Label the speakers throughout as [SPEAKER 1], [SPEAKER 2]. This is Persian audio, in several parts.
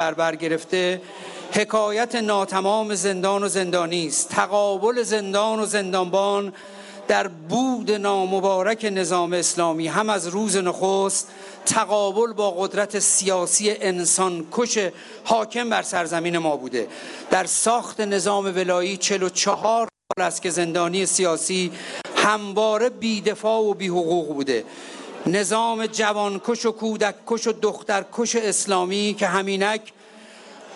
[SPEAKER 1] در بر گرفته حکایت ناتمام زندان و زندانی است. تقابل زندان و زندانبان در بود نامبارک نظام اسلامی. هم از روز نخست تقابل با قدرت سیاسی انسان کش حاکم بر سرزمین ما بوده. در ساخت نظام ولایی 44 سال است که زندانی سیاسی همواره بیدفاع و بی حقوق بوده. نظام جوانکش و کودککش و دخترکش اسلامی که همینک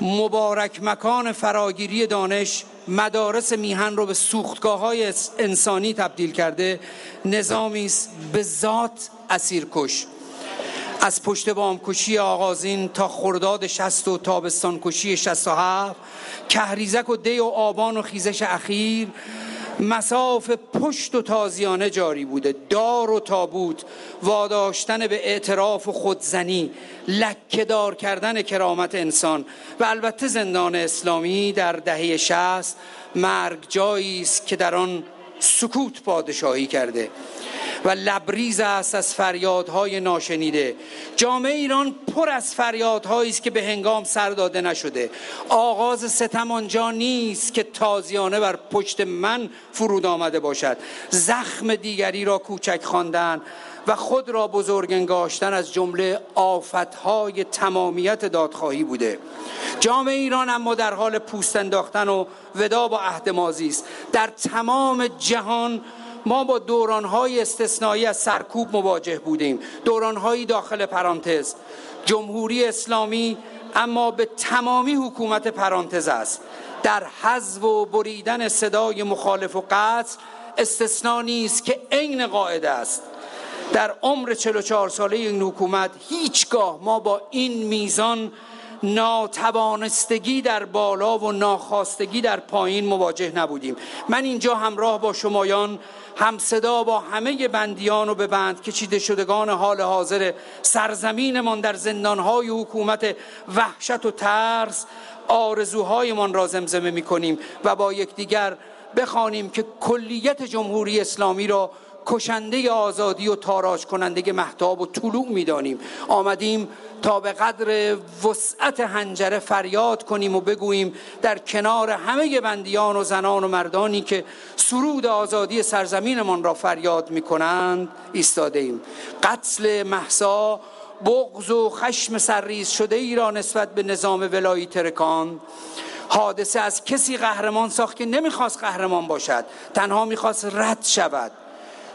[SPEAKER 1] مبارک مکان فراگیری دانش مدارس میهن رو به سوختگاه های انسانی تبدیل کرده نظامی است به ذات اسیرکش از پشت بام کشی آغازین تا خرداد شست و تابستان کشی شست و هفت کهریزک و دی و آبان و خیزش اخیر مساف پشت و تازیانه جاری بوده. دار و تابوت واداشتن به اعتراف و خودزنی لکهدار کردن کرامت انسان. و البته زندان اسلامی در دهه شست مرگ جایی است که در آن سکوت پادشاهی کرده. و لبریز است از فریادهای ناشنیده. جامعه ایران پر از فریادهایی است که به هنگام سر داده نشده. آغاز ستم آنجا نیست که تازیانه بر پشت من فرود آمده باشد. زخم دیگری را کوچک خواندن و خود را بزرگ انگاشتن از جمله آفتهای تمامیت دادخواهی بوده. جامعه ایران اما در حال پوست انداختن و ودا با عهد مازی است. در تمام جهان ما با دورانهای استثنایی از سرکوب مواجه بودیم. دورانهایی داخل پرانتز. جمهوری اسلامی اما به تمامی حکومت پرانتز است. در حذف و بریدن صدای مخالف و قتل استثنا نیست که عین قاعده است. در عمر 44 ساله این حکومت هیچگاه ما با این میزان ناتوانستگی در بالا و ناخواستگی در پایین مواجه نبودیم. من اینجا همراه با شمایان هم صدا با همه بندیان و به بند کشیده شدگان حال حاضر سرزمینمان در زندانهای حکومت وحشت و ترس آرزوهایمان را زمزمه می کنیم و با یکدیگر بخوانیم که کلیت جمهوری اسلامی را کشنده آزادی و تاراج کننده محتاب و طلوع می‌دانیم. آمدیم تا به قدر وسعت هنجره فریاد کنیم و بگوییم در کنار همه بندیان و زنان و مردانی که سرود آزادی سرزمینمان را فریاد می کنند ایستاده ایم. قتل محسا بغض و خشم سرریز شده ای را نسبت به نظام ولایی ترکان. حادثه از کسی قهرمان ساخت که نمی‌خواست قهرمان باشد. تنها می‌خواست رد شود.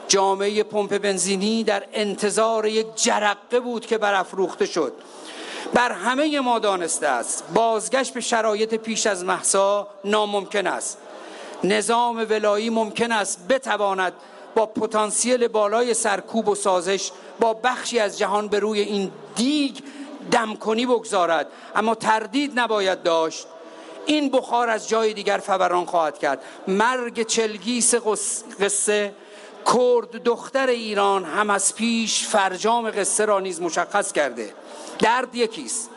[SPEAKER 1] جامعه پمپ بنزینی در انتظار یک جرقه بود که برافروخته شد. بر همه ما دانسته است بازگشت به شرایط پیش از محسا ناممکن است. نظام ولایی ممکن است بتواند با پتانسیل بالای سرکوب و سازش با بخشی از جهان به روی این دیگ دمکنی بگذارد. اما تردید نباید داشت. این بخار از جای دیگر فوران خواهد کرد. مرگ چلگیس قصه کرد دختر ایران هم از پیش فرجام قصه را نیز مشخص کرده. درد یکیست.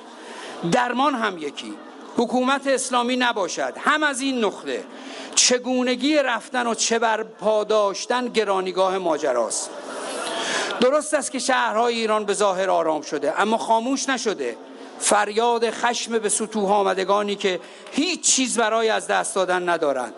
[SPEAKER 1] درمان هم یکی. حکومت اسلامی نباشد. هم از این نقطه چگونگی رفتن و چه بر پاداشتن گرانیگاه ماجراست. درست است که شهرهای ایران به ظاهر آرام شده اما خاموش نشده. فریاد خشم به سطوح آمدگانی که هیچ چیز برای از دست دادن ندارند.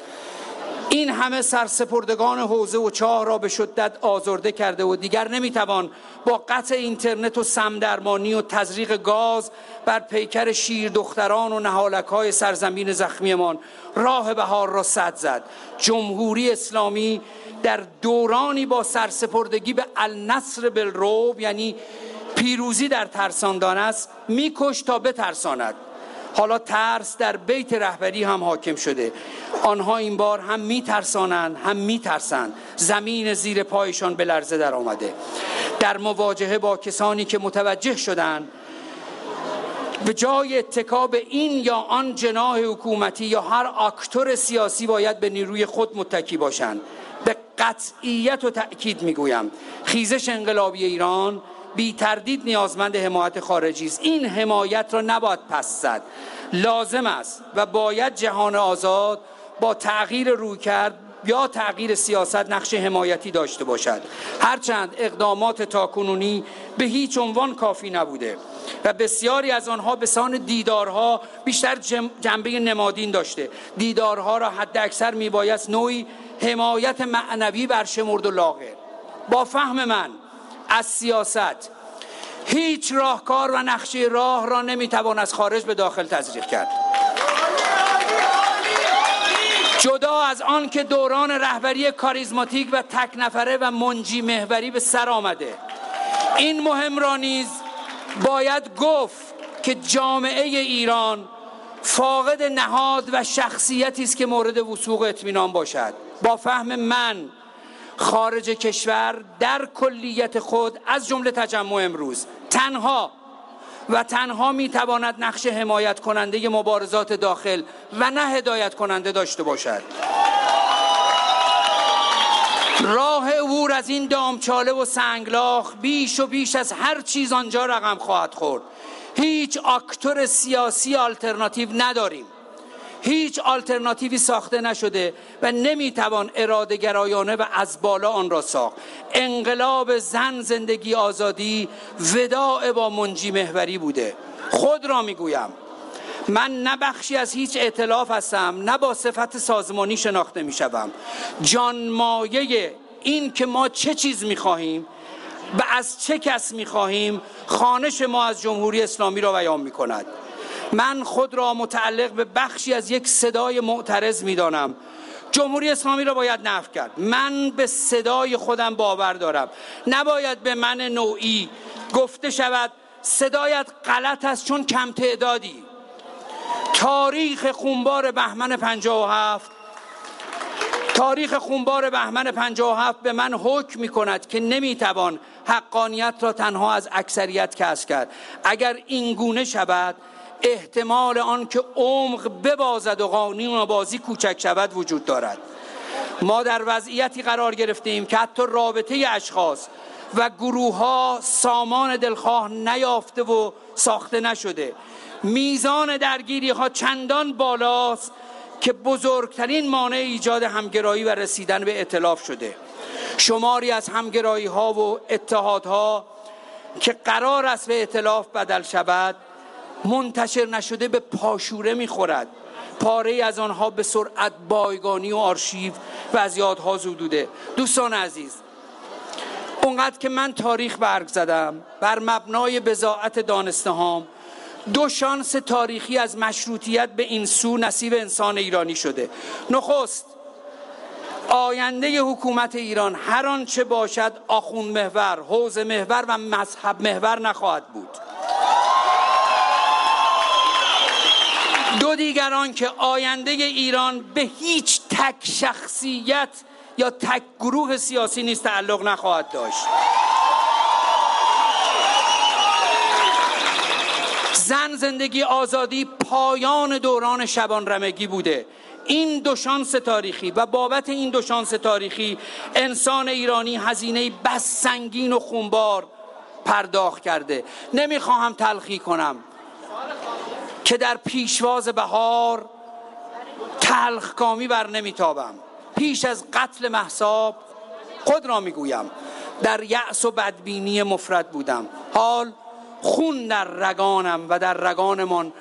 [SPEAKER 1] این همه سرسپردگان حوزه و چاه را به شدت آزرده کرده و دیگر نمی‌توان با قطع اینترنت و سمدرمانی و تزریق گاز بر پیکر شیر دختران و نهالک های سرزمین زخمیمان راه بهار را صد زد. جمهوری اسلامی در دورانی با سرسپردگی به النصر بالروب یعنی پیروزی در ترساندان است میکش تا بترساند. حالا ترس در بیت رهبری هم حاکم شده. آنها این بار هم میترسانند هم میترسند. زمین زیر پایشان به لرزه در آمده. در مواجهه با کسانی که متوجه شدند به جای اتکا به این یا آن جناح حکومتی یا هر اکتور سیاسی باید به نیروی خود متکی باشند. به قطعیت و تأکید می‌گویم. خیزش انقلابی ایران بی تردید نیازمند حمایت خارجی است. این حمایت را نباید پس زد. لازم است و باید جهان آزاد با تغییر روی کرد یا تغییر سیاست نقش حمایتی داشته باشد. هرچند اقدامات تاکنونی به هیچ عنوان کافی نبوده و بسیاری از آنها به سان دیدارها بیشتر جنبه نمادین داشته. دیدارها را حد اکثر میبایست نوعی حمایت معنوی برشمرد و لاغر. با فهم من از سیاست. هیچ راهکار و نقشه راه را نمی‌توان از خارج به داخل تزریق کرد. جدا از آن که دوران رهبری کاریزماتیک و تک نفره و منجی محوری به سر آمده. این مهم را نیز باید گفت که جامعه ایران فاقد نهاد و شخصیتی است که مورد وسوق اطمینان باشد. با فهم من خارج کشور در کلیت خود از جمله تجمع امروز تنها و تنها می‌تواند نقش حمایت کننده مبارزات داخل و نه هدایت کننده داشته باشد. راه عبور از این دامچاله و سنگلاخ بیش و بیش از هر چیز آنجا رقم خواهد خورد. هیچ آکتور سیاسی آلترناتیو نداریم. هیچ آلترناتیوی ساخته نشده و نمی‌توان اراده گرایانه و از بالا آن را ساخت. انقلاب زن زندگی آزادی وداع با منجی محوری بوده. خود را می‌گویم. من نه بخشی از هیچ اعتلاف هستم نه با صفت سازمانی شناخته می‌شوم. جان مایه این که ما چه چیز می‌خواهیم و از چه کس می‌خواهیم خانش ما از جمهوری اسلامی را بیان می‌کند. من خود را متعلق به بخشی از یک صدای معترض می‌دانم. جمهوری اسلامی را باید نفت کرد. من به صدای خودم باور دارم. نباید به من نوعی گفته شود صدایت غلط است چون کم تعدادی. تاریخ خونبار بهمن 57 تاریخ خونبار بهمن 57 به من حکم می کند که نمی‌توان حقانیت را تنها از اکثریت کسب کرد. اگر این گونه شود احتمال آن که عمق ببازد و قانون بازی کوچک شود وجود دارد. ما در وضعیتی قرار گرفتیم که حتی رابطه اشخاص و گروه ها سامان دلخواه نیافته و ساخته نشده. میزان درگیری ها چندان بالاست که بزرگترین مانع ایجاد همگرایی و رسیدن به اطلاف شده. شماری از همگرایی ها و اتحادها که قرار است به اطلاف بدل شود منتشر نشده به پاشوره می‌خورد. پاره از آنها به سرعت بایگانی و آرشیو و از یادها زودوده دوستان عزیز اونقدر که من تاریخ برگ زدم بر مبنای بزاعت دانسته هام دو شانس تاریخی از مشروطیت به این سو نصیب انسان ایرانی شده. نخست آینده حکومت ایران هر آنچه باشد آخون محور، حوز محور و مذهب محور نخواهد بود. دو دیگران که آینده ایران به هیچ تک شخصیت یا تک گروه سیاسی نیست تعلق نخواهد داشت. زن زندگی آزادی پایان دوران شبان رمگی بوده. این دو شانس تاریخی و بابت این دو شانس تاریخی انسان ایرانی هزینه بس سنگین و خونبار پرداخت کرده. نمی‌خواهم تلخی کنم. که در پیشواز بهار تلخکامی بر نمیتابم. پیش از قتل محساب خود را می‌گویم. در یأس و بدبینی مفرد بودم. حال خون در رگانم و در رگانمان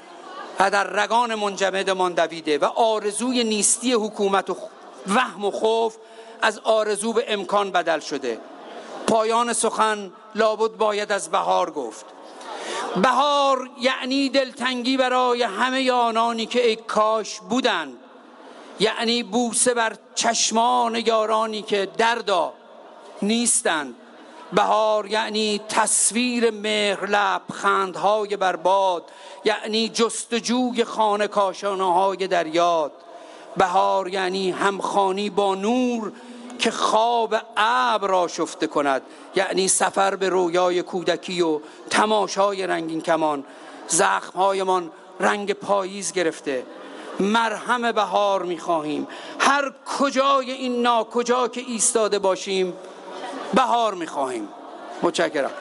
[SPEAKER 1] و در رگان منجمدمان دویده و آرزوی نیستی حکومت و وهم و خوف از آرزو به امکان بدل شده. پایان سخن لابد باید از بهار گفت. بهار یعنی دلتنگی برای همه آنانی که ای کاش بودند یعنی بوسه بر چشمان یارانی که دردا نیستند بهار یعنی تصویر مهر لب خندهای برباد. یعنی جستجوی خانه کاشانه های در یاد بهار یعنی همخانی با نور که خواب ابر را شفته کند. یعنی سفر به رویای کودکی و تماشای رنگین کمان. زخمهایمان رنگ پاییز گرفته. مرهم بهار می‌خواهیم هر کجای این ناکجا که ایستاده باشیم بهار می‌خواهیم متشکرم.